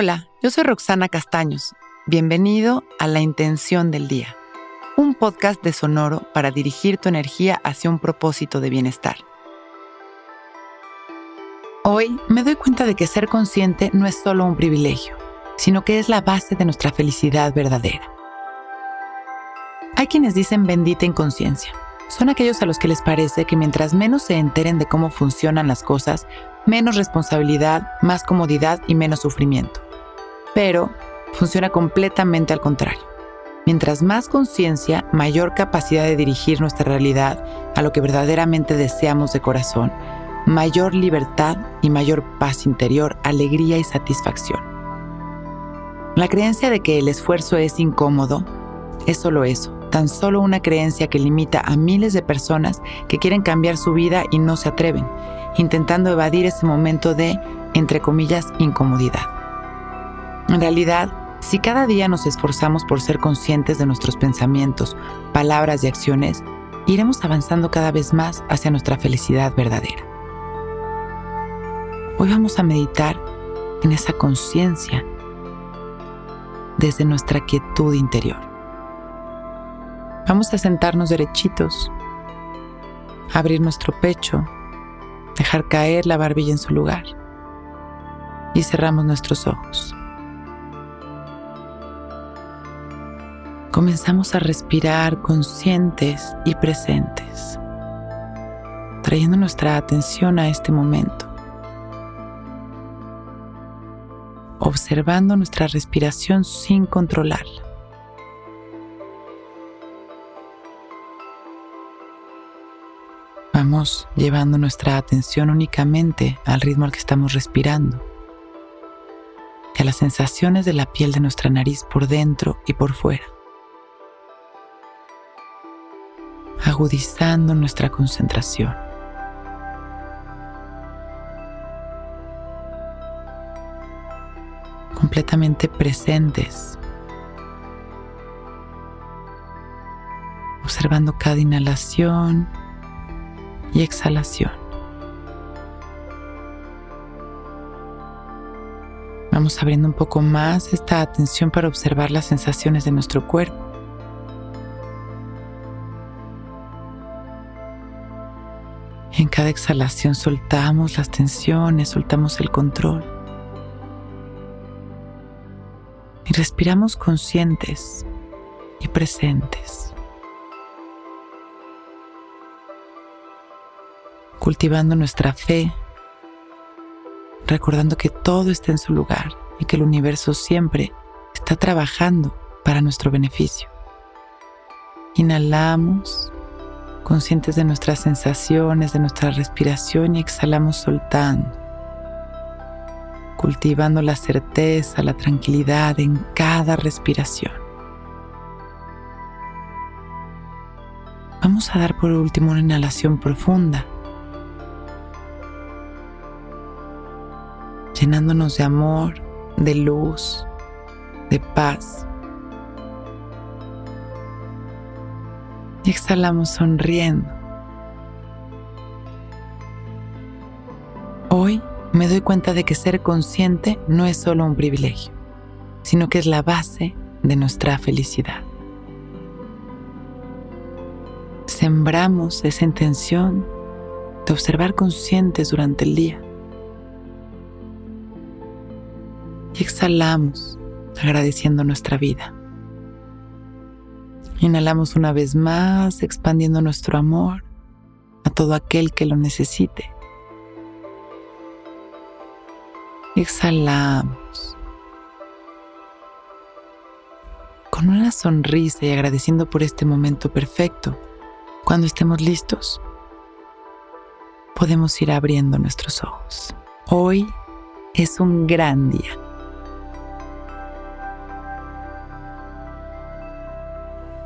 Hola, yo soy Roxana Castaños. Bienvenido a La Intención del Día, un podcast de Sonoro para dirigir tu energía hacia un propósito de bienestar. Hoy me doy cuenta de que ser consciente no es solo un privilegio, sino que es la base de nuestra felicidad verdadera. Hay quienes dicen bendita inconsciencia. Son aquellos a los que les parece que mientras menos se enteren de cómo funcionan las cosas, menos responsabilidad, más comodidad y menos sufrimiento. Pero funciona completamente al contrario. Mientras más conciencia, mayor capacidad de dirigir nuestra realidad a lo que verdaderamente deseamos de corazón, mayor libertad y mayor paz interior, alegría y satisfacción. La creencia de que el esfuerzo es incómodo es solo eso, tan solo una creencia que limita a miles de personas que quieren cambiar su vida y no se atreven, intentando evadir ese momento de, entre comillas, incomodidad. En realidad, si cada día nos esforzamos por ser conscientes de nuestros pensamientos, palabras y acciones, iremos avanzando cada vez más hacia nuestra felicidad verdadera. Hoy vamos a meditar en esa conciencia desde nuestra quietud interior. Vamos a sentarnos derechitos, abrir nuestro pecho, dejar caer la barbilla en su lugar y cerramos nuestros ojos. Comenzamos a respirar conscientes y presentes, trayendo nuestra atención a este momento, observando nuestra respiración sin controlarla. Vamos llevando nuestra atención únicamente al ritmo al que estamos respirando y a las sensaciones de la piel de nuestra nariz por dentro y por fuera. Agudizando nuestra concentración. Completamente presentes. Observando cada inhalación y exhalación. Vamos abriendo un poco más esta atención para observar las sensaciones de nuestro cuerpo. En cada exhalación soltamos las tensiones, soltamos el control. Y respiramos conscientes y presentes. cultivando nuestra fe, recordando que todo está en su lugar y que el universo siempre está trabajando para nuestro beneficio. Inhalamos, conscientes de nuestras sensaciones, de nuestra respiración y exhalamos soltando, cultivando la certeza, la tranquilidad en cada respiración. Vamos a dar por último una inhalación profunda llenándonos de amor, de luz, de paz. Exhalamos sonriendo. Hoy me doy cuenta de que ser consciente no es solo un privilegio, sino que es la base de nuestra felicidad. Sembramos esa intención de observar conscientes durante el día y exhalamos agradeciendo nuestra vida. Inhalamos una vez más, expandiendo nuestro amor a todo aquel que lo necesite. Exhalamos. Con una sonrisa y agradeciendo por este momento perfecto, cuando estemos listos, podemos ir abriendo nuestros ojos. Hoy es un gran día.